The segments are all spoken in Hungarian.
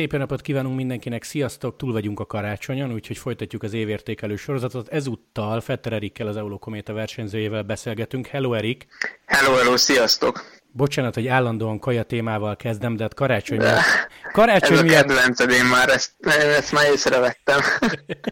Szép napot kívánunk mindenkinek, sziasztok! Túl vagyunk a karácsonyon, úgyhogy folytatjuk az évértékelő sorozatot. Ezúttal Fetter Erikkel, az Eurokométa versenyzőjével beszélgetünk. Hello, Erik! Hello, hello, sziasztok! Bocsánat, hogy állandóan kaja témával kezdem, de hát karácsony miatt... Karácsony Ez miatt... a kedvenced, én már ezt, ezt már észrevettem.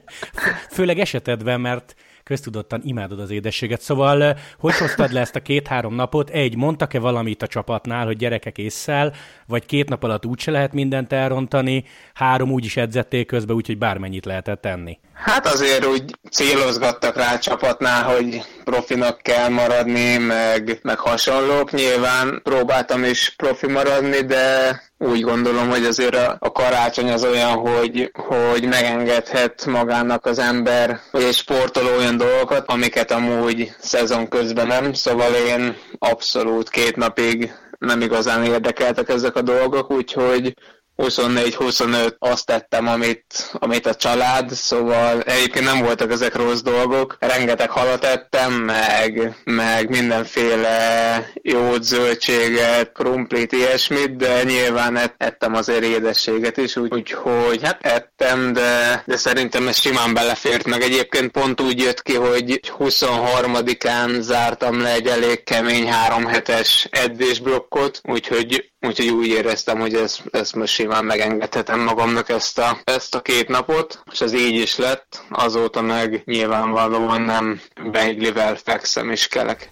Főleg esetedben, mert köztudottan imádod az édességet. Szóval hogy hoztad le ezt a két-három napot? Egy, mondtak-e valamit a csapatnál, hogy gyerekek észszel, vagy két nap alatt úgyse lehet mindent elrontani, három úgy is edzették közben, úgyhogy bármennyit lehetett tenni? Hát azért úgy célozgattak rá a csapatnál, hogy profinak kell maradni, meg, meg hasonlók. Nyilván próbáltam is profi maradni, de úgy gondolom, hogy azért a, a karácsony az olyan, hogy, hogy megengedhet magának az ember, egy sportoló olyan dolgokat, amiket amúgy szezon közben nem. Szóval én abszolút két napig nem igazán érdekeltek ezek a dolgok, úgyhogy 24-25 azt tettem, amit, amit a család, szóval egyébként nem voltak ezek rossz dolgok. Rengeteg halat ettem, meg, meg mindenféle jó zöldséget, krumplit, ilyesmit, de nyilván ettem azért édességet is, úgyhogy hát ettem, de, de szerintem ez simán belefért, meg egyébként pont úgy jött ki, hogy 23-án zártam le egy elég kemény három hetes edzésblokkot, úgyhogy Úgyhogy úgy éreztem, hogy ezt, ezt most simán megengedhetem magamnak ezt a, ezt a két napot, és ez így is lett, azóta meg nyilvánvalóan nem beiglivel fekszem és kelek.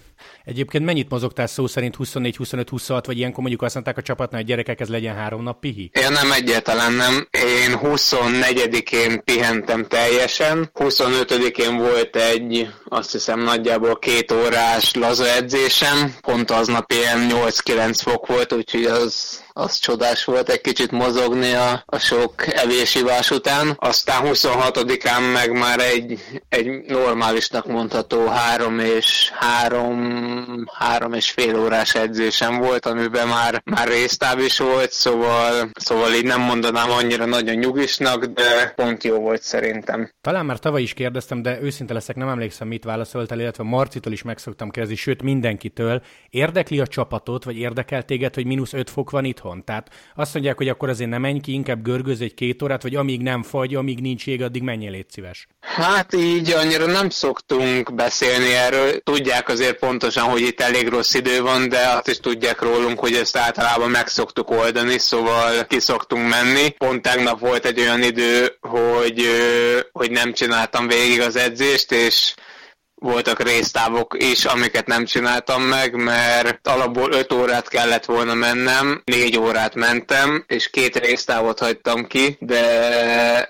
Egyébként mennyit mozogtál szó szerint 24, 25, 26, vagy ilyenkor mondjuk azt mondták a csapatnál, hogy gyerekek, ez legyen három nap pihi? Én nem egyáltalán nem. Én 24-én pihentem teljesen, 25-én volt egy, azt hiszem nagyjából két órás laza edzésem, pont aznap ilyen 8-9 fok volt, úgyhogy az az csodás volt egy kicsit mozogni a, a sok evésivás után. Aztán 26-án meg már egy, egy normálisnak mondható három és három, három és fél órás edzésem volt, amiben már, már résztáv is volt, szóval, szóval így nem mondanám annyira nagyon nyugisnak, de pont jó volt szerintem. Talán már tavaly is kérdeztem, de őszinte leszek, nem emlékszem, mit válaszoltál, illetve Marcitól is meg szoktam kérdezni, sőt mindenkitől. Érdekli a csapatot, vagy érdekel téged, hogy mínusz 5 fok van itthon? Otthon. Tehát azt mondják, hogy akkor azért nem menj ki, inkább görgöz egy két órát, vagy amíg nem fagy, amíg nincs ég, addig menjél légy szíves. Hát így annyira nem szoktunk beszélni erről. Tudják azért pontosan, hogy itt elég rossz idő van, de azt is tudják rólunk, hogy ezt általában meg szoktuk oldani, szóval ki szoktunk menni. Pont tegnap volt egy olyan idő, hogy, hogy nem csináltam végig az edzést, és voltak résztávok is, amiket nem csináltam meg, mert alapból 5 órát kellett volna mennem, 4 órát mentem, és két résztávot hagytam ki, de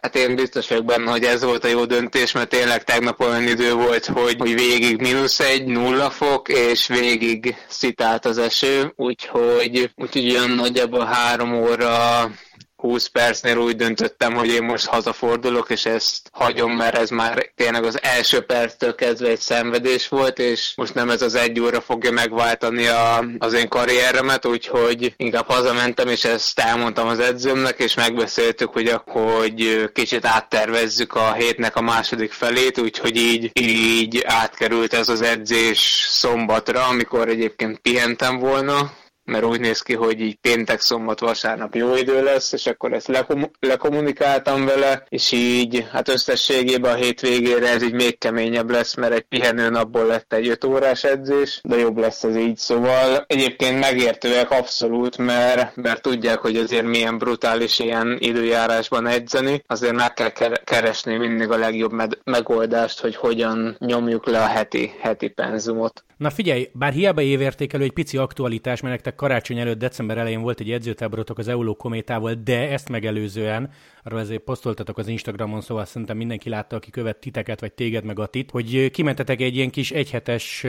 hát én biztos vagyok benne, hogy ez volt a jó döntés, mert tényleg tegnap olyan idő volt, hogy, hogy végig mínusz egy, nulla fok, és végig szitált az eső, úgyhogy, úgyhogy olyan nagyjából három óra 20 percnél úgy döntöttem, hogy én most hazafordulok, és ezt hagyom, mert ez már tényleg az első perctől kezdve egy szenvedés volt, és most nem ez az egy óra fogja megváltani a, az én karrieremet, úgyhogy inkább hazamentem, és ezt elmondtam az edzőmnek, és megbeszéltük, hogy, hogy kicsit áttervezzük a hétnek a második felét, úgyhogy így, így átkerült ez az edzés szombatra, amikor egyébként pihentem volna, mert úgy néz ki, hogy így péntek, szombat, vasárnap jó idő lesz, és akkor ezt lekom- lekommunikáltam vele, és így hát összességében a hétvégére ez így még keményebb lesz, mert egy pihenő napból lett egy 5 órás edzés, de jobb lesz ez így, szóval egyébként megértőek abszolút, mert, mert tudják, hogy azért milyen brutális ilyen időjárásban edzeni, azért meg kell keresni mindig a legjobb megoldást, hogy hogyan nyomjuk le a heti, heti penzumot. Na figyelj, bár hiába évértékelő egy pici aktualitás, mert nektek karácsony előtt december elején volt egy edzőtáborotok az Euló kométával, de ezt megelőzően, arról ezért posztoltatok az Instagramon, szóval szerintem mindenki látta, aki követ titeket, vagy téged, meg Atit, hogy kimentetek egy ilyen kis egyhetes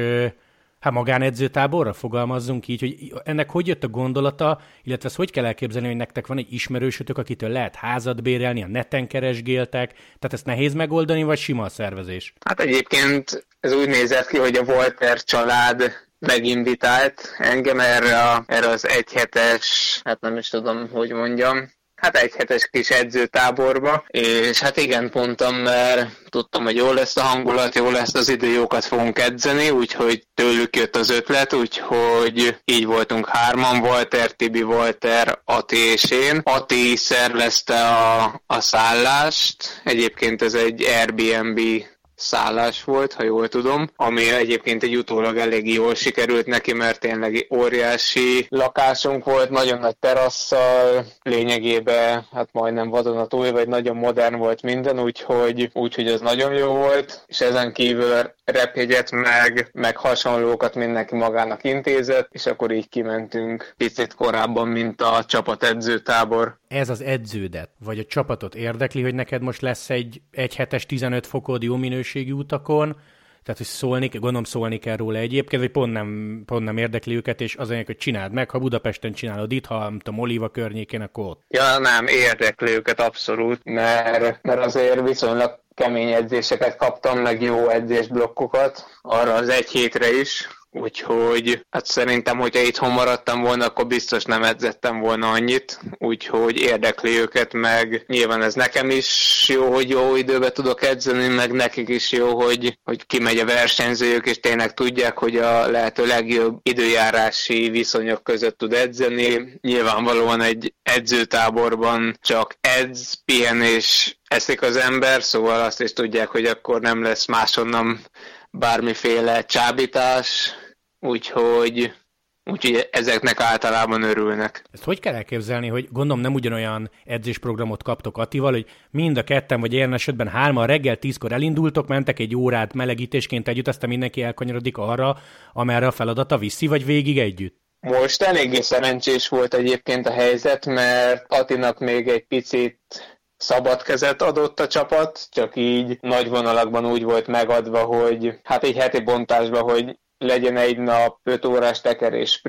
hát magánedzőtáborra fogalmazzunk így, hogy ennek hogy jött a gondolata, illetve ezt hogy kell elképzelni, hogy nektek van egy ismerősötök, akitől lehet házat bérelni, a neten keresgéltek, tehát ezt nehéz megoldani, vagy sima a szervezés? Hát egyébként ez úgy nézett ki, hogy a Walter család meginvitált engem erre, a, erre az egyhetes, hát nem is tudom, hogy mondjam, hát egy hetes kis edzőtáborba, és hát igen, mondtam, mert tudtam, hogy jó lesz a hangulat, jó lesz az idő, jókat fogunk edzeni, úgyhogy tőlük jött az ötlet, úgyhogy így voltunk hárman, Walter, Tibi, Walter, Ati és én. Ati szervezte a, a szállást, egyébként ez egy Airbnb szállás volt, ha jól tudom, ami egyébként egy utólag elég jól sikerült neki, mert tényleg óriási lakásunk volt, nagyon nagy terasszal, lényegében hát majdnem vadonatúj, vagy nagyon modern volt minden, úgyhogy, úgyhogy ez nagyon jó volt, és ezen kívül repjegyet meg, meg hasonlókat mindenki magának intézett, és akkor így kimentünk picit korábban, mint a csapatedzőtábor. Ez az edződet, vagy a csapatot érdekli, hogy neked most lesz egy, egy hetes 15 fokod jó minőségű utakon, tehát, hogy szólni, gondolom szólni kell róla egyébként, vagy pont nem, pont nem érdekli őket, és az hogy csináld meg, ha Budapesten csinálod itt, ha nem tudom, Oliva környékén, akkor ott. Ja, nem, érdekli őket abszolút, mert, mert azért viszonylag kemény edzéseket kaptam, meg jó edzésblokkokat, arra az egy hétre is, Úgyhogy hát szerintem, hogyha itthon maradtam volna, akkor biztos nem edzettem volna annyit, úgyhogy érdekli őket, meg nyilván ez nekem is jó, hogy jó időben tudok edzeni, meg nekik is jó, hogy, hogy kimegy a versenyzők, és tényleg tudják, hogy a lehető legjobb időjárási viszonyok között tud edzeni. Nyilvánvalóan egy edzőtáborban csak edz, pihen és eszik az ember, szóval azt is tudják, hogy akkor nem lesz máshonnan bármiféle csábítás, úgyhogy Úgyhogy ezeknek általában örülnek. Ezt hogy kell elképzelni, hogy gondolom nem ugyanolyan edzésprogramot kaptok Attival, hogy mind a ketten, vagy ilyen esetben hárman reggel tízkor elindultok, mentek egy órát melegítésként együtt, aztán mindenki elkanyarodik arra, amerre a feladata viszi, vagy végig együtt? Most eléggé szerencsés volt egyébként a helyzet, mert Atinak még egy picit szabad kezet adott a csapat, csak így nagy vonalakban úgy volt megadva, hogy hát egy heti bontásban, hogy legyen egy nap 5 órás tekerés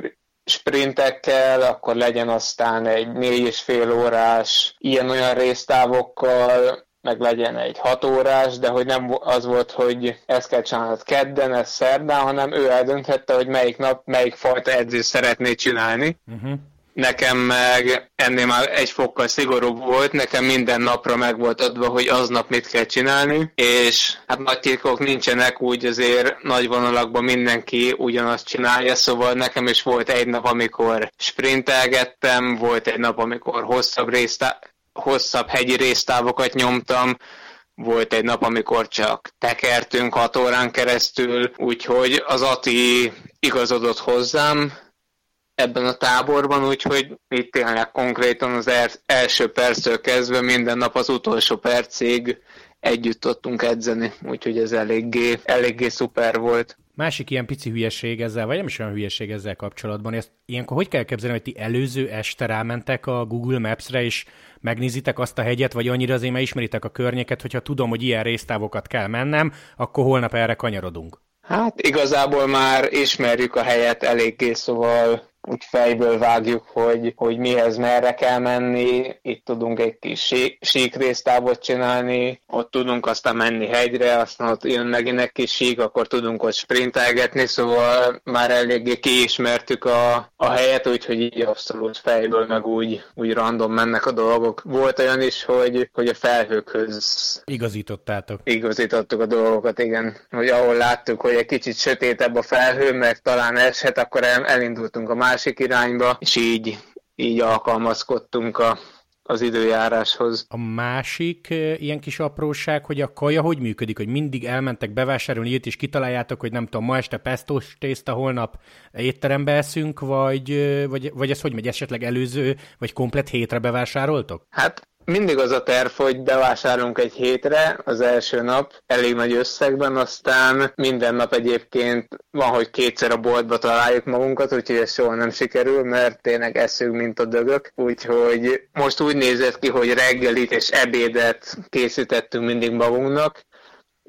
sprintekkel, akkor legyen aztán egy négy és fél órás ilyen-olyan résztávokkal, meg legyen egy hat órás, de hogy nem az volt, hogy ezt kell csinálnod kedden, ez szerdán, hanem ő eldönthette, hogy melyik nap, melyik fajta edzést szeretné csinálni. Uh-huh. Nekem meg ennél már egy fokkal szigorúbb volt, nekem minden napra meg volt adva, hogy aznap mit kell csinálni, és hát nagy titkok nincsenek, úgy azért nagy vonalakban mindenki ugyanazt csinálja, szóval nekem is volt egy nap, amikor sprintelgettem, volt egy nap, amikor hosszabb, résztá- hosszabb hegyi résztávokat nyomtam, volt egy nap, amikor csak tekertünk hat órán keresztül, úgyhogy az Ati igazodott hozzám, ebben a táborban, úgyhogy itt tényleg konkrétan az első perctől kezdve minden nap az utolsó percig együtt tudtunk edzeni, úgyhogy ez eléggé, eléggé szuper volt. Másik ilyen pici hülyeség ezzel, vagy nem is olyan hülyeség ezzel kapcsolatban, ezt ilyenkor hogy kell képzelni, hogy ti előző este rámentek a Google Maps-re, és megnézitek azt a hegyet, vagy annyira azért már ismeritek a környéket, hogyha tudom, hogy ilyen résztávokat kell mennem, akkor holnap erre kanyarodunk. Hát igazából már ismerjük a helyet eléggé, szóval úgy fejből vágjuk, hogy, hogy mihez merre kell menni, itt tudunk egy kis sí, síkrésztávot csinálni, ott tudunk aztán menni hegyre, aztán ott jön megint egy kis sík, akkor tudunk ott sprintelgetni, szóval már eléggé kiismertük a, a helyet, úgyhogy így abszolút fejből meg úgy, úgy random mennek a dolgok. Volt olyan is, hogy, hogy a felhőkhöz igazítottátok. Igazítottuk a dolgokat, igen. Hogy ahol láttuk, hogy egy kicsit sötétebb a felhő, meg talán eshet, akkor elindultunk a másik irányba, és így, így alkalmazkodtunk a, az időjáráshoz. A másik ilyen kis apróság, hogy a kaja hogy működik, hogy mindig elmentek bevásárolni itt, és kitaláljátok, hogy nem tudom, ma este pestos tészta, holnap étterembe eszünk, vagy, vagy, vagy ez hogy megy, esetleg előző, vagy komplet hétre bevásároltok? Hát mindig az a terv, hogy bevásárolunk egy hétre az első nap, elég nagy összegben, aztán minden nap egyébként van, hogy kétszer a boltba találjuk magunkat, úgyhogy ez soha nem sikerül, mert tényleg eszünk, mint a dögök. Úgyhogy most úgy nézett ki, hogy reggelit és ebédet készítettünk mindig magunknak,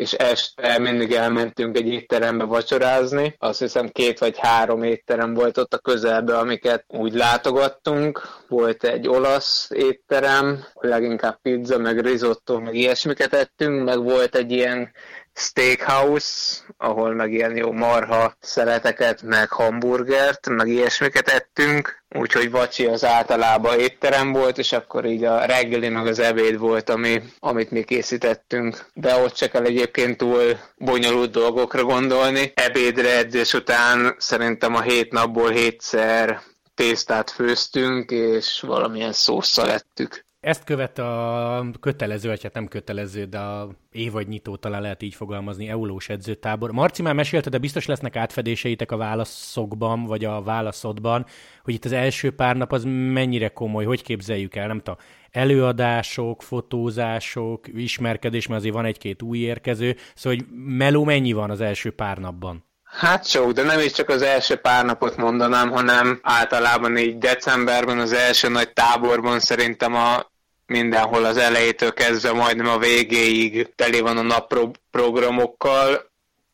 és este mindig elmentünk egy étterembe vacsorázni. Azt hiszem két vagy három étterem volt ott a közelben, amiket úgy látogattunk. Volt egy olasz étterem, leginkább pizza, meg risotto, meg ilyesmiket ettünk, meg volt egy ilyen steakhouse, ahol meg ilyen jó marha szereteket, meg hamburgert, meg ilyesmiket ettünk, úgyhogy vacsi az általában étterem volt, és akkor így a reggeli meg az ebéd volt, ami, amit mi készítettünk. De ott se kell egyébként túl bonyolult dolgokra gondolni. Ebédre edzés után szerintem a hét napból hétszer tésztát főztünk, és valamilyen szószal ettük. Ezt követ a kötelező, vagy hát nem kötelező, de a évadnyitó talán lehet így fogalmazni, eulós edzőtábor. Marci már mesélte, de biztos lesznek átfedéseitek a válaszokban, vagy a válaszodban, hogy itt az első pár nap az mennyire komoly, hogy képzeljük el, nem tudom, előadások, fotózások, ismerkedés, mert azért van egy-két új érkező, szóval hogy meló mennyi van az első pár napban? Hát sok, de nem is csak az első pár napot mondanám, hanem általában így decemberben az első nagy táborban szerintem a mindenhol az elejétől kezdve majdnem a végéig teli van a napprogramokkal.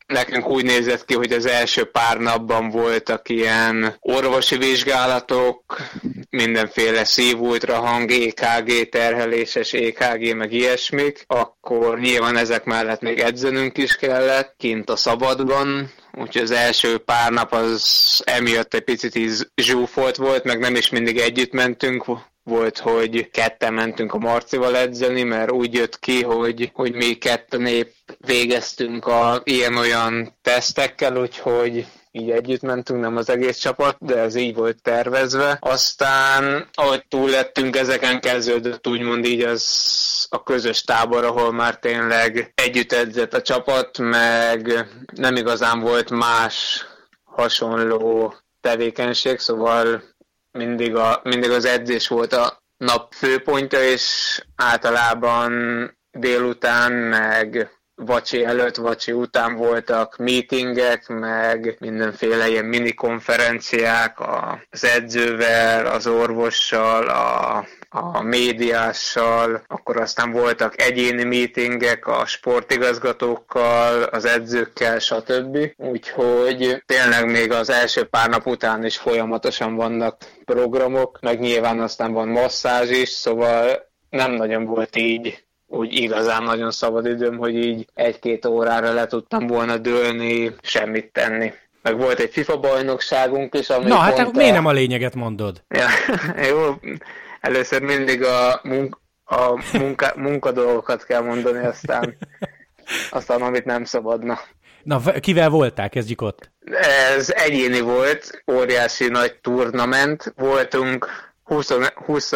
Nekünk úgy nézett ki, hogy az első pár napban voltak ilyen orvosi vizsgálatok, mindenféle szívultrahang, EKG, terheléses EKG, meg ilyesmik, akkor nyilván ezek mellett még edzenünk is kellett, kint a szabadban, úgyhogy az első pár nap az emiatt egy picit zsúfolt volt, meg nem is mindig együtt mentünk, volt, hogy ketten mentünk a Marcival edzeni, mert úgy jött ki, hogy, hogy mi ketten épp végeztünk a ilyen-olyan tesztekkel, úgyhogy így együtt mentünk, nem az egész csapat, de ez így volt tervezve. Aztán, ahogy túl lettünk, ezeken kezdődött úgymond így az a közös tábor, ahol már tényleg együtt edzett a csapat, meg nem igazán volt más hasonló tevékenység, szóval mindig, a, mindig az edzés volt a nap főpontja, és általában délután, meg vacsi előtt, vacsi után voltak meetingek, meg mindenféle ilyen mini konferenciák az edzővel, az orvossal, a, a médiással, akkor aztán voltak egyéni meetingek a sportigazgatókkal, az edzőkkel, stb. Úgyhogy tényleg még az első pár nap után is folyamatosan vannak programok, meg nyilván aztán van masszázs is, szóval nem nagyon volt így úgy igazán nagyon szabad időm, hogy így egy-két órára le tudtam volna dőlni, semmit tenni. Meg volt egy FIFA bajnokságunk is, ami Na, hát miért nem a lényeget mondod? Ja, jó, először mindig a, munk, a munka, munkadolgokat kell mondani, aztán, aztán amit nem szabadna. Na, kivel voltál? Kezdjük ott. Ez egyéni volt, óriási nagy turnament. Voltunk 20, 20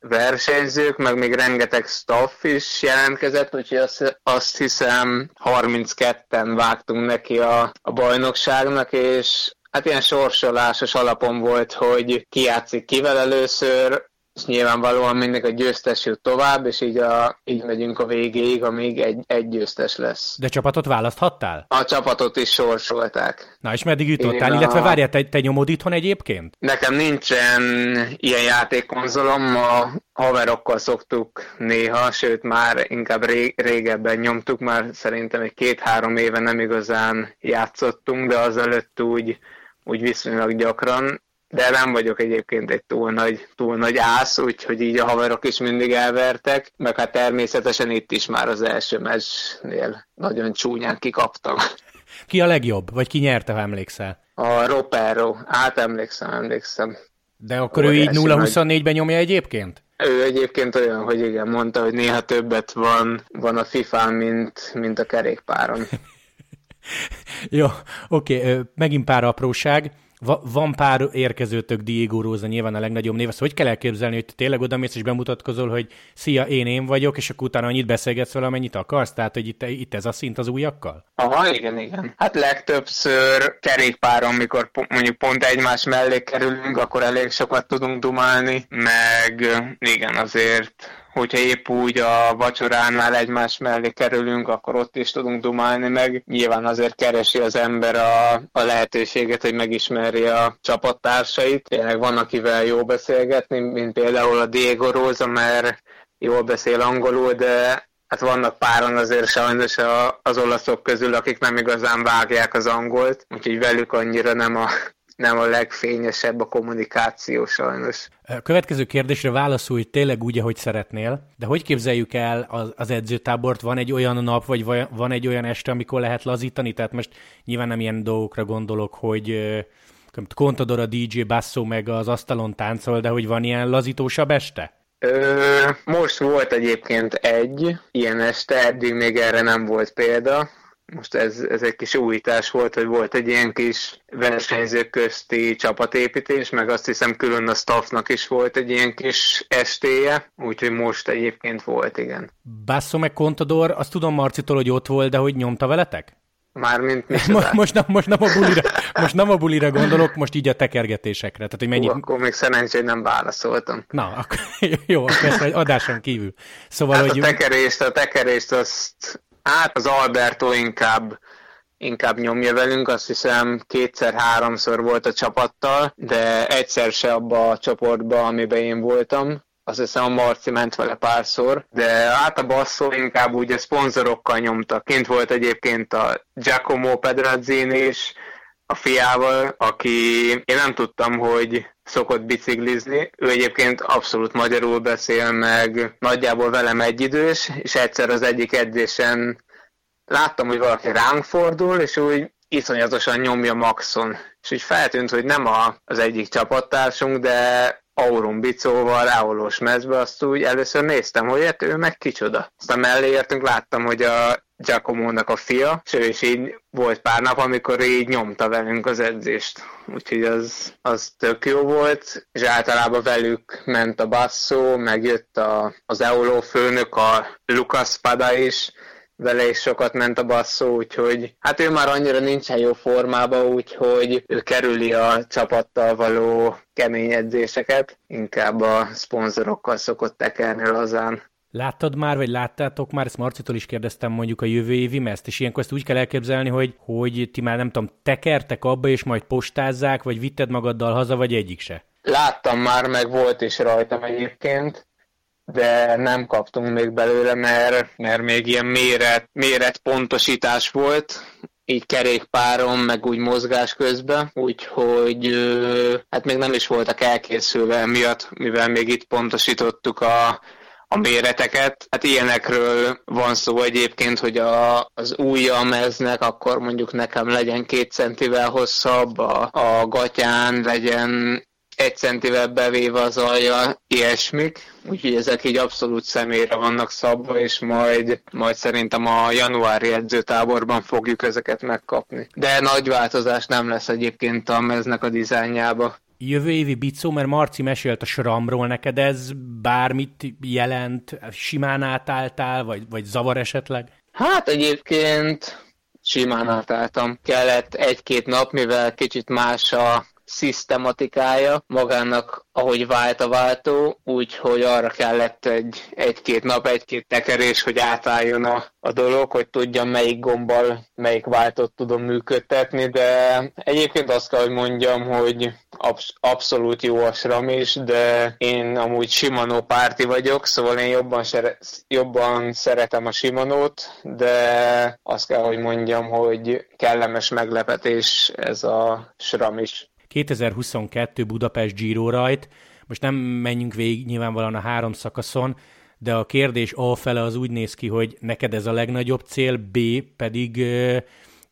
versenyzők, meg még rengeteg staff is jelentkezett, úgyhogy azt, azt hiszem 32-en vágtunk neki a, a bajnokságnak, és hát ilyen sorsolásos alapon volt, hogy ki játszik kivel először, és nyilvánvalóan mindig a győztes jut tovább, és így, a, így megyünk a végéig, amíg egy, egy győztes lesz. De csapatot választhattál? A csapatot is sorsolták. Na és meddig jutottál? Én Illetve a... várjál, te, te nyomod itthon egyébként? Nekem nincsen ilyen játékkonzolom, a haverokkal szoktuk néha, sőt már inkább ré, régebben nyomtuk, már szerintem egy két-három éve nem igazán játszottunk, de azelőtt úgy, úgy viszonylag gyakran de nem vagyok egyébként egy túl nagy, túl nagy ász, úgyhogy így a haverok is mindig elvertek, meg hát természetesen itt is már az első meccsnél nagyon csúnyán kikaptam. Ki a legjobb? Vagy ki nyerte, ha emlékszel? A Ropero. Hát emlékszem, emlékszem. De akkor ő így 0-24-ben nyomja egyébként? Ő egyébként olyan, hogy igen, mondta, hogy néha többet van, van a FIFA-n, mint, mint a kerékpáron. Jó, oké, okay, megint pár apróság. Va- van pár érkezőtök, Diego Rosa nyilván a legnagyobb név, szóval hogy kell elképzelni, hogy te tényleg odamész és bemutatkozol, hogy szia, én én vagyok, és akkor utána annyit beszélgetsz vele, amennyit akarsz? Tehát, hogy itt, itt ez a szint az újakkal? Aha, igen, igen. Hát legtöbbször kerékpáron, mikor mondjuk pont egymás mellé kerülünk, akkor elég sokat tudunk dumálni, meg igen, azért hogyha épp úgy a vacsoránál egymás mellé kerülünk, akkor ott is tudunk dumálni meg. Nyilván azért keresi az ember a, a lehetőséget, hogy megismerje a csapattársait. Tényleg van, akivel jó beszélgetni, mint például a Diego Rosa, mert jól beszél angolul, de Hát vannak páran azért sajnos a, az olaszok közül, akik nem igazán vágják az angolt, úgyhogy velük annyira nem a nem a legfényesebb a kommunikáció sajnos. A következő kérdésre válaszolj tényleg úgy, ahogy szeretnél, de hogy képzeljük el az, az edzőtábort? Van egy olyan nap, vagy van egy olyan este, amikor lehet lazítani? Tehát most nyilván nem ilyen dolgokra gondolok, hogy Contador a DJ Basso meg az asztalon táncol, de hogy van ilyen lazítósabb este? Ö, most volt egyébként egy ilyen este, eddig még erre nem volt példa. Most ez, ez egy kis újítás volt, hogy volt egy ilyen kis versenyzők közti csapatépítés, meg azt hiszem külön a staffnak is volt egy ilyen kis estéje, úgyhogy most egyébként volt, igen. Basso meg Contador, azt tudom Marcitól, hogy ott volt, de hogy nyomta veletek? Mármint most, most, nem, most, nem a bulira, most nem a bulira gondolok, most így a tekergetésekre. Tehát, hogy mennyit... Hú, akkor még szerencsé, nem válaszoltam. Na, akkor, jó, akkor ezt adáson kívül. Szóval, hát hogy... a tekerést, a tekerést azt, hát az Alberto inkább inkább nyomja velünk, azt hiszem kétszer-háromszor volt a csapattal, de egyszer se abba a csoportba, amiben én voltam, azt hiszem a Marci ment vele párszor, de át a basszó inkább úgy a szponzorokkal nyomta. Kint volt egyébként a Giacomo Pedrazzini is, a fiával, aki én nem tudtam, hogy szokott biciklizni. Ő egyébként abszolút magyarul beszél, meg nagyjából velem egyidős, és egyszer az egyik edzésen láttam, hogy valaki ránk fordul, és úgy iszonyatosan nyomja Maxon. És úgy feltűnt, hogy nem a, az egyik csapattársunk, de Auron Bicóval, Aulós mezbe, azt úgy először néztem, hogy hát ő meg kicsoda. Aztán mellé értünk, láttam, hogy a Giacomo-nak a fia, és ő is így volt pár nap, amikor így nyomta velünk az edzést. Úgyhogy az, az tök jó volt, és általában velük ment a Basso, megjött a, az Euló főnök, a Lucas Pada is, vele is sokat ment a basszó, úgyhogy hát ő már annyira nincsen jó formában, úgyhogy ő kerüli a csapattal való kemény edzéseket, inkább a szponzorokkal szokott tekerni lazán. Láttad már, vagy láttátok már, ezt Marcitól is kérdeztem mondjuk a jövő évi meszt, és ilyenkor ezt úgy kell elképzelni, hogy, hogy ti már nem tudom, tekertek abba, és majd postázzák, vagy vitted magaddal haza, vagy egyik se? Láttam már, meg volt is rajtam egyébként de nem kaptunk még belőle, mert, mert még ilyen méret, méret pontosítás volt, így kerékpáron, meg úgy mozgás közben, úgyhogy hát még nem is voltak elkészülve miatt, mivel még itt pontosítottuk a, a méreteket. Hát ilyenekről van szó egyébként, hogy a, az ujja meznek, akkor mondjuk nekem legyen két centivel hosszabb, a, a gatyán legyen egy centivel bevéve az alja, ilyesmik, úgyhogy ezek így abszolút személyre vannak szabva, és majd, majd szerintem a januári edzőtáborban fogjuk ezeket megkapni. De nagy változás nem lesz egyébként a meznek a dizájnjába. Jövő évi bicó, mert Marci mesélt a sramról neked, ez bármit jelent? Simán átálltál, vagy, vagy zavar esetleg? Hát egyébként simán átálltam. Kellett egy-két nap, mivel kicsit más a szisztematikája magának, ahogy vált a váltó, úgyhogy arra kellett egy, egy-két nap, egy-két tekerés, hogy átálljon a, a dolog, hogy tudjam melyik gombbal melyik váltót tudom működtetni, de egyébként azt kell, hogy mondjam, hogy absz- abszolút jó a SRAM is, de én amúgy Shimano párti vagyok, szóval én jobban, sere- jobban szeretem a Shimano-t, de azt kell, hogy mondjam, hogy kellemes meglepetés ez a SRAM is. 2022 Budapest Giro rajt, most nem menjünk végig nyilvánvalóan a három szakaszon, de a kérdés A fele az úgy néz ki, hogy neked ez a legnagyobb cél, B pedig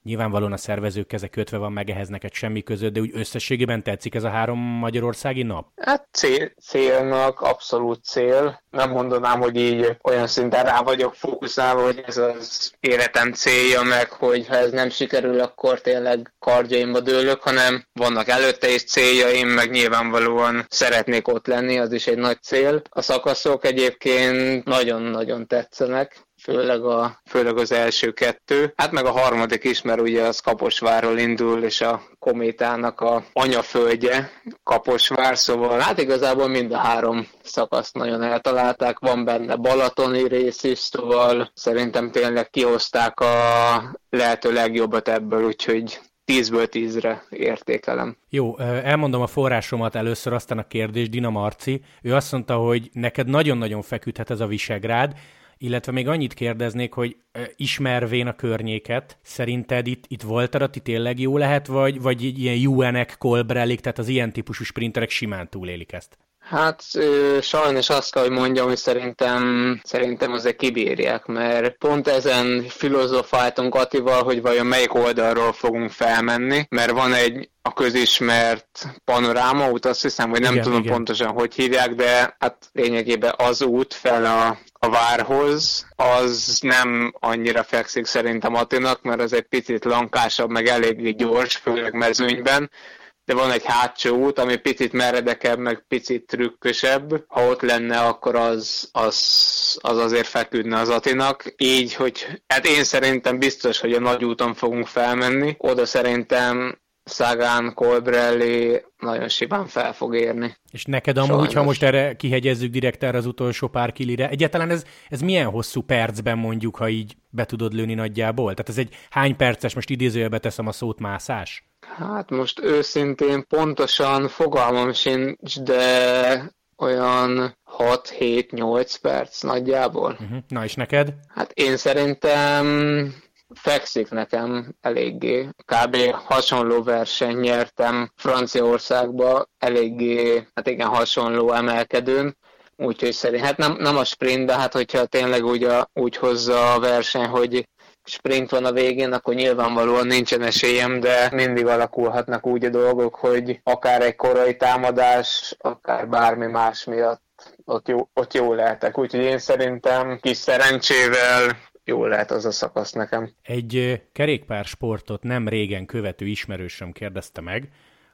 Nyilvánvalóan a szervezők keze kötve van, meg ehhez neked semmi között, de úgy összességében tetszik ez a három magyarországi nap? Hát cél, célnak abszolút cél. Nem mondanám, hogy így olyan szinten rá vagyok fókuszálva, hogy ez az életem célja meg, hogy ha ez nem sikerül, akkor tényleg kardjaimba dőlök, hanem vannak előtte is céljaim, meg nyilvánvalóan szeretnék ott lenni, az is egy nagy cél. A szakaszok egyébként nagyon-nagyon tetszenek főleg, a, főleg az első kettő. Hát meg a harmadik is, mert ugye az Kaposvárról indul, és a kométának a anyaföldje Kaposvár, szóval hát igazából mind a három szakaszt nagyon eltalálták, van benne balatoni rész is, szóval szerintem tényleg kihozták a lehető legjobbat ebből, úgyhogy 10-ből 10-re értékelem. Jó, elmondom a forrásomat először, aztán a kérdés, Dina Marci. Ő azt mondta, hogy neked nagyon-nagyon feküdhet ez a Visegrád, illetve még annyit kérdeznék, hogy ismervén a környéket, szerinted itt, itt volt arra tényleg jó lehet, vagy, vagy ilyen UN-ek, kolbrelik, tehát az ilyen típusú sprinterek simán túlélik ezt? Hát sajnos azt kell, hogy mondjam, hogy szerintem, szerintem azért kibírják, mert pont ezen filozofáltunk Atival, hogy vajon melyik oldalról fogunk felmenni, mert van egy a közismert panoráma út, azt hiszem, hogy nem igen, tudom igen. pontosan, hogy hívják, de hát lényegében az út fel a, a várhoz, az nem annyira fekszik szerintem Atinak, mert az egy picit lankásabb, meg eléggé gyors, főleg mezőnyben, de van egy hátsó út, ami picit meredekebb, meg picit trükkösebb. Ha ott lenne, akkor az, az, az azért feküdne az Atinak. Így, hogy hát én szerintem biztos, hogy a nagy úton fogunk felmenni. Oda szerintem Szagán, Colbrelli nagyon simán fel fog érni. És neked amúgy, Sajnos. ha most erre kihegyezzük direkt erre az utolsó pár kilire, egyáltalán ez, ez milyen hosszú percben mondjuk, ha így be tudod lőni nagyjából? Tehát ez egy hány perces, most idézőjelbe teszem a szót, mászás? Hát most őszintén pontosan fogalmam sincs, de olyan 6-7-8 perc nagyjából. Uh-huh. Na és neked? Hát én szerintem fekszik nekem eléggé. Kb. hasonló verseny nyertem Franciaországba, eléggé, hát igen, hasonló emelkedőn. Úgyhogy szerint, hát nem, nem a sprint, de hát hogyha tényleg úgy, a, úgy hozza a verseny, hogy sprint van a végén, akkor nyilvánvalóan nincsen esélyem, de mindig alakulhatnak úgy a dolgok, hogy akár egy korai támadás, akár bármi más miatt ott jó, ott jó lehetek. Úgyhogy én szerintem kis szerencsével jó lehet az a szakasz nekem. Egy kerékpársportot nem régen követő ismerősöm kérdezte meg,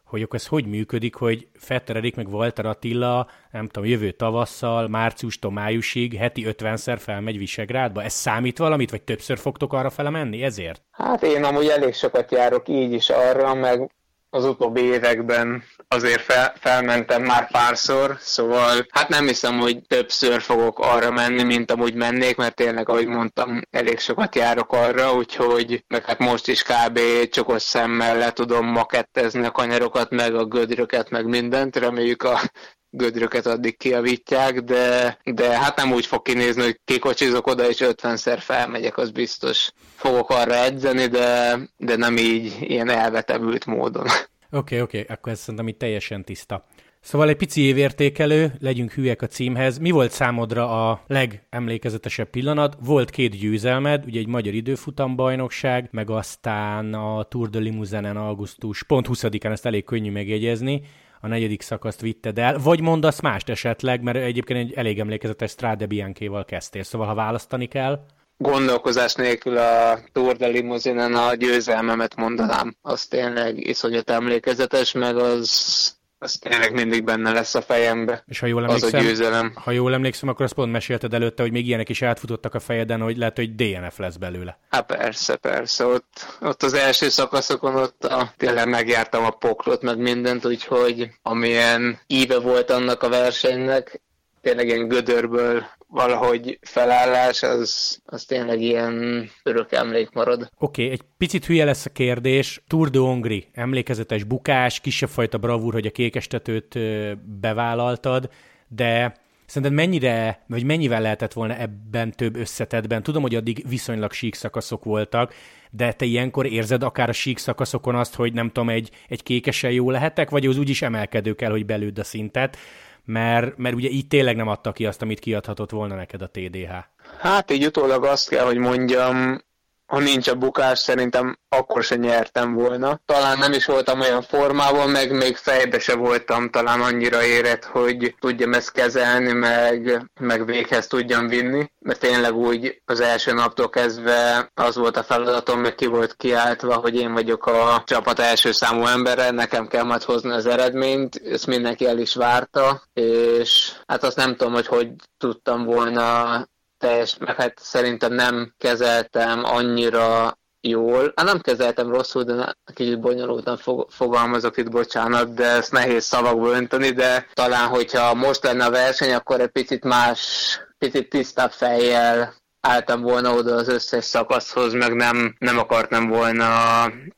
hogy akkor ez hogy működik, hogy Fetteredik meg Walter Attila, nem tudom, jövő tavasszal, márciustól májusig heti 50-szer felmegy Visegrádba. Ez számít valamit, vagy többször fogtok arra fele menni ezért? Hát én amúgy elég sokat járok így is arra, meg az utóbbi években azért fel, felmentem már párszor, szóval hát nem hiszem, hogy többször fogok arra menni, mint amúgy mennék, mert tényleg, ahogy mondtam, elég sokat járok arra, úgyhogy meg hát most is kb. csokos szemmel le tudom makettezni a kanyarokat, meg a gödröket, meg mindent, reméljük a gödröket addig kiavítják, de, de hát nem úgy fog kinézni, hogy kikocsizok oda, és 50-szer felmegyek, az biztos. Fogok arra edzeni, de, de nem így ilyen elvetevült módon. Oké, okay, oké, okay. akkor ez szerintem itt teljesen tiszta. Szóval egy pici évértékelő, legyünk hülyek a címhez. Mi volt számodra a legemlékezetesebb pillanat? Volt két győzelmed, ugye egy magyar időfutambajnokság, meg aztán a Tour de Limousin augusztus pont 20-án, ezt elég könnyű megjegyezni a negyedik szakaszt vitted el, vagy mondasz mást esetleg, mert egyébként egy elég emlékezetes Strade Bianchi-val kezdtél, szóval ha választani kell. Gondolkozás nélkül a Tour de Limousinen a győzelmemet mondanám. Az tényleg iszonyat emlékezetes, meg az az tényleg mindig benne lesz a fejembe. És ha jól emlékszem, az a győzelem. Ha jól emlékszem, akkor azt pont mesélted előtte, hogy még ilyenek is átfutottak a fejeden, hogy lehet, hogy DNF lesz belőle. Hát persze, persze. Ott, ott az első szakaszokon ott a, tényleg megjártam a poklot, meg mindent, úgyhogy amilyen íve volt annak a versenynek, tényleg ilyen gödörből valahogy felállás, az, az tényleg ilyen örök emlék marad. Oké, okay, egy picit hülye lesz a kérdés. Tour de Hongri, emlékezetes bukás, kisebb fajta bravúr, hogy a kékestetőt bevállaltad, de Szerinted mennyire, vagy mennyivel lehetett volna ebben több összetetben? Tudom, hogy addig viszonylag sík szakaszok voltak, de te ilyenkor érzed akár a sík szakaszokon azt, hogy nem tudom, egy, egy kékesen jó lehetek, vagy az úgyis emelkedő kell, hogy belőd a szintet mert, mert ugye így tényleg nem adta ki azt, amit kiadhatott volna neked a TDH. Hát így utólag azt kell, hogy mondjam, ha nincs a bukás, szerintem akkor se nyertem volna. Talán nem is voltam olyan formában, meg még fejbe se voltam talán annyira érett, hogy tudjam ezt kezelni, meg, meg véghez tudjam vinni. Mert tényleg úgy az első naptól kezdve az volt a feladatom, meg ki volt kiáltva, hogy én vagyok a csapat első számú embere, nekem kell majd hozni az eredményt, ezt mindenki el is várta, és hát azt nem tudom, hogy hogy tudtam volna teljes, meg hát szerintem nem kezeltem annyira jól. Hát nem kezeltem rosszul, de kicsit bonyolultan fog, fogalmazok itt, bocsánat, de ezt nehéz szavakba önteni, de talán, hogyha most lenne a verseny, akkor egy picit más, picit tisztább fejjel álltam volna oda az összes szakaszhoz, meg nem, nem akartam volna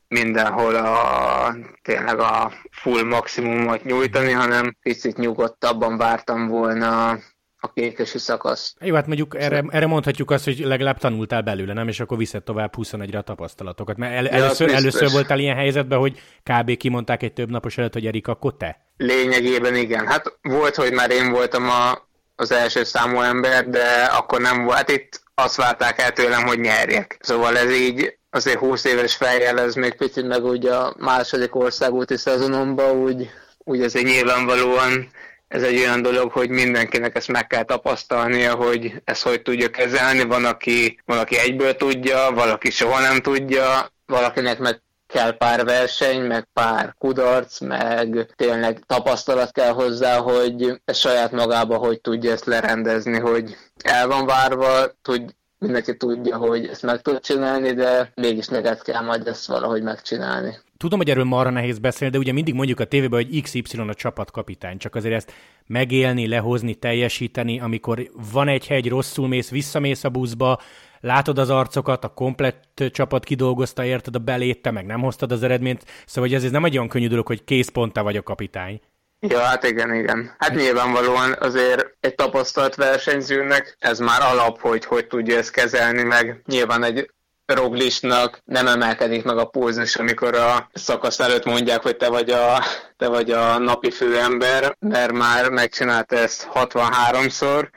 mindenhol a, tényleg a full maximumot nyújtani, hanem picit nyugodtabban vártam volna a kékesi szakaszt. Jó, hát mondjuk erre, erre mondhatjuk azt, hogy legalább tanultál belőle, nem? És akkor viszed tovább 21-re a tapasztalatokat. Mert el, ja, először, először voltál ilyen helyzetben, hogy kb. kimondták egy több napos előtt, hogy Erik, akkor te? Lényegében igen. Hát volt, hogy már én voltam a, az első számú ember, de akkor nem volt. Hát itt azt várták el tőlem, hogy nyerjek. Szóval ez így azért 20 éves fejjel ez még picit meg úgy a második országúti szezonomban úgy, úgy azért nyilvánvalóan ez egy olyan dolog, hogy mindenkinek ezt meg kell tapasztalnia, hogy ezt hogy tudja kezelni. Van, aki, van, aki egyből tudja, valaki soha nem tudja, valakinek meg kell pár verseny, meg pár kudarc, meg tényleg tapasztalat kell hozzá, hogy saját magába hogy tudja ezt lerendezni, hogy el van várva, tud, mindenki tudja, hogy ezt meg tud csinálni, de mégis neked kell majd ezt valahogy megcsinálni. Tudom, hogy erről marra nehéz beszélni, de ugye mindig mondjuk a tévében, hogy XY a csapatkapitány, csak azért ezt megélni, lehozni, teljesíteni, amikor van egy hegy, rosszul mész, visszamész a buszba, látod az arcokat, a komplett csapat kidolgozta, érted a belét, te meg nem hoztad az eredményt, szóval hogy ez, ez nem egy olyan könnyű dolog, hogy kész ponttal vagy a kapitány. Ja, hát igen, igen. Hát nyilvánvalóan azért egy tapasztalt versenyzőnek ez már alap, hogy hogy tudja ezt kezelni, meg nyilván egy Roglisnak nem emelkedik meg a pulzus, amikor a szakasz előtt mondják, hogy te vagy a, te vagy a napi főember, mert már megcsinálta ezt 63-szor,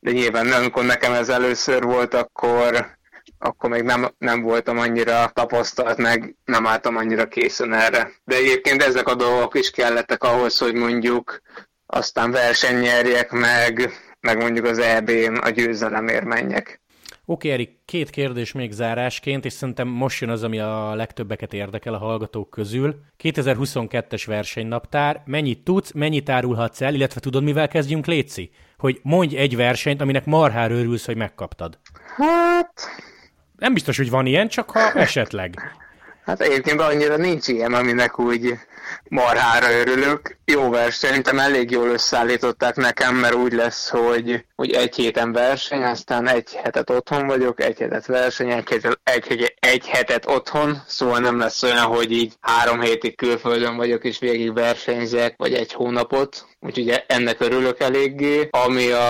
de nyilván amikor nekem ez először volt, akkor, akkor még nem, nem voltam annyira tapasztalt, meg nem álltam annyira készen erre. De egyébként ezek a dolgok is kellettek ahhoz, hogy mondjuk aztán versenynyerjek meg, meg mondjuk az EB-n a győzelemért menjek. Oké, Erik, két kérdés még zárásként, és szerintem most jön az, ami a legtöbbeket érdekel a hallgatók közül. 2022-es versenynaptár, mennyit tudsz, mennyit árulhatsz el, illetve tudod, mivel kezdjünk, Léci? Hogy mondj egy versenyt, aminek marhár örülsz, hogy megkaptad. Hát... Nem biztos, hogy van ilyen, csak ha esetleg. Hát egyébként annyira nincs ilyen, aminek úgy marhára örülök. Jó verseny, szerintem elég jól összeállították nekem, mert úgy lesz, hogy, hogy egy héten verseny, aztán egy hetet otthon vagyok, egy hetet verseny, egy hetet, egy, egy, hetet otthon, szóval nem lesz olyan, hogy így három hétig külföldön vagyok és végig versenyzek, vagy egy hónapot, úgyhogy ennek örülök eléggé. Ami a,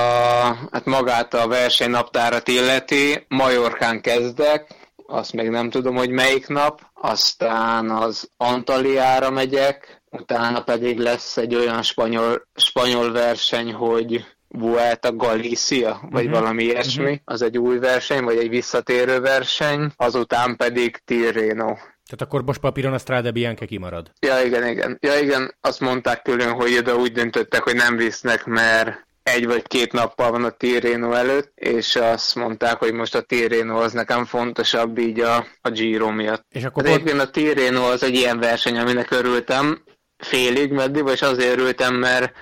hát magát a versenynaptárat illeti, Majorkán kezdek, azt még nem tudom, hogy melyik nap, aztán az Antaliára megyek, utána pedig lesz egy olyan spanyol, spanyol verseny, hogy Vuelta Galicia, vagy uh-huh. valami ilyesmi, uh-huh. az egy új verseny, vagy egy visszatérő verseny, azután pedig Tirreno. Tehát akkor most papíron a Strade Bianca kimarad? Ja, igen, igen. Ja, igen, azt mondták tőlem, hogy oda úgy döntöttek, hogy nem visznek, mert egy vagy két nappal van a Tirreno előtt, és azt mondták, hogy most a Tirreno az nekem fontosabb így a, a Giro miatt. És akkor hát a Tirreno az egy ilyen verseny, aminek örültem félig meddig, és azért örültem, mert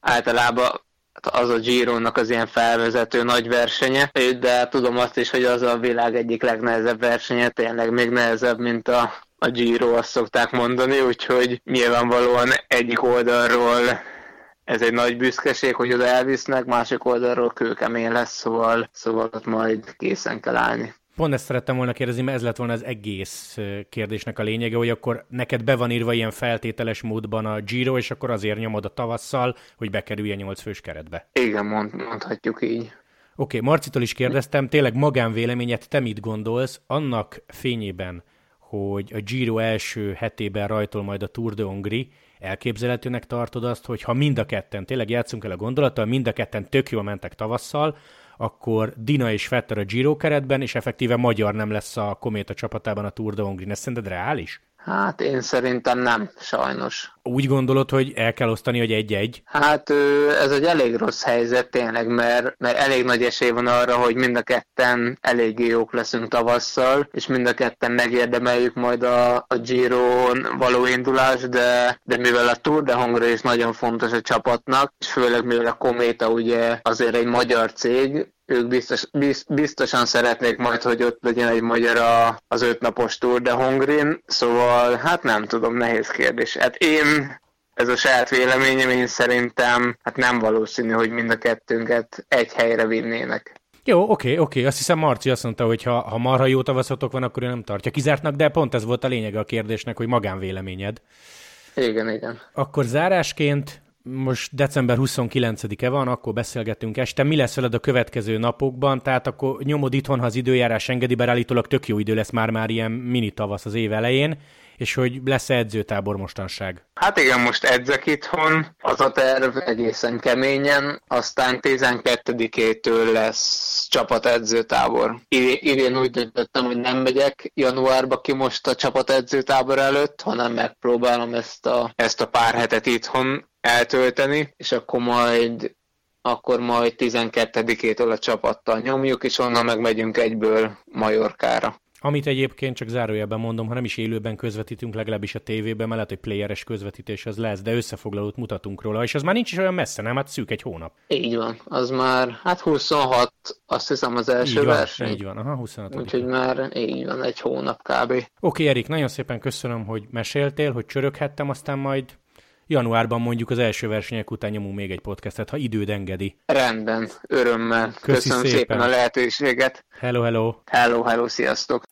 általában az a Giro-nak az ilyen felvezető nagy versenye, de tudom azt is, hogy az a világ egyik legnehezebb versenye, tényleg még nehezebb, mint a, a Giro, azt szokták mondani, úgyhogy nyilvánvalóan egyik oldalról ez egy nagy büszkeség, hogy oda elvisznek, másik oldalról kőkemény lesz, szóval, szóval ott majd készen kell állni. Pont ezt szerettem volna kérdezni, mert ez lett volna az egész kérdésnek a lényege, hogy akkor neked be van írva ilyen feltételes módban a Giro, és akkor azért nyomod a tavasszal, hogy bekerülj a nyolc fős keretbe. Igen, mond, mondhatjuk így. Oké, okay, Marcitól is kérdeztem, tényleg magánvéleményet te mit gondolsz annak fényében, hogy a Giro első hetében rajtol majd a Tour de Hongrie, elképzelhetőnek tartod azt, hogy ha mind a ketten, tényleg játszunk el a gondolattal, mind a ketten tök jól mentek tavasszal, akkor Dina és Fetter a Giro keretben, és effektíve magyar nem lesz a Kométa csapatában a Tour de Hongrie. Ez szerinted reális? Hát én szerintem nem, sajnos. Úgy gondolod, hogy el kell osztani, hogy egy-egy? Hát ez egy elég rossz helyzet tényleg, mert, mert elég nagy esély van arra, hogy mind a ketten eléggé jók leszünk tavasszal, és mind a ketten megérdemeljük majd a, a Giro-n való indulást, de, de mivel a Tour de Hongrie is nagyon fontos a csapatnak, és főleg mivel a Kométa ugye azért egy magyar cég, ők biztos, biztosan szeretnék majd, hogy ott legyen egy magyar a, az ötnapos túr, de Hongrin, szóval hát nem tudom, nehéz kérdés. Hát én ez a saját véleményem, én szerintem hát nem valószínű, hogy mind a kettőnket egy helyre vinnének. Jó, oké, oké. Azt hiszem Marci azt mondta, hogy ha, ha marha jó tavaszotok van, akkor ő nem tartja kizártnak, de pont ez volt a lényege a kérdésnek, hogy magánvéleményed. Igen, igen. Akkor zárásként most december 29-e van, akkor beszélgetünk este. Mi lesz veled a következő napokban? Tehát akkor nyomod itthon, ha az időjárás engedi, bár állítólag tök jó idő lesz már-már ilyen mini tavasz az év elején, és hogy lesz-e edzőtábor mostanság? Hát igen, most edzek itthon, az a terv egészen keményen, aztán 12-től lesz csapatedzőtábor. Idén úgy döntöttem, hogy nem megyek januárba ki most a csapatedzőtábor előtt, hanem megpróbálom ezt a, ezt a pár hetet itthon eltölteni, és akkor majd akkor majd 12-től a csapattal nyomjuk, és onnan meg megyünk egyből Majorkára. Amit egyébként csak zárójelben mondom, ha nem is élőben közvetítünk, legalábbis a tévében, mert lehet, hogy playeres közvetítés az lesz, de összefoglalót mutatunk róla, és az már nincs is olyan messze, nem? Hát szűk egy hónap. Így van, az már, hát 26, azt hiszem az első így van, verseny. Így van, aha, 26. Úgyhogy már így van, egy hónap kb. Oké, okay, Erik, nagyon szépen köszönöm, hogy meséltél, hogy csöröghettem, aztán majd januárban mondjuk az első versenyek után nyomunk még egy podcastet, ha időd engedi. Rendben, örömmel. Köszi Köszönöm szépen. szépen a lehetőséget. Hello, hello. Hello, hello, sziasztok.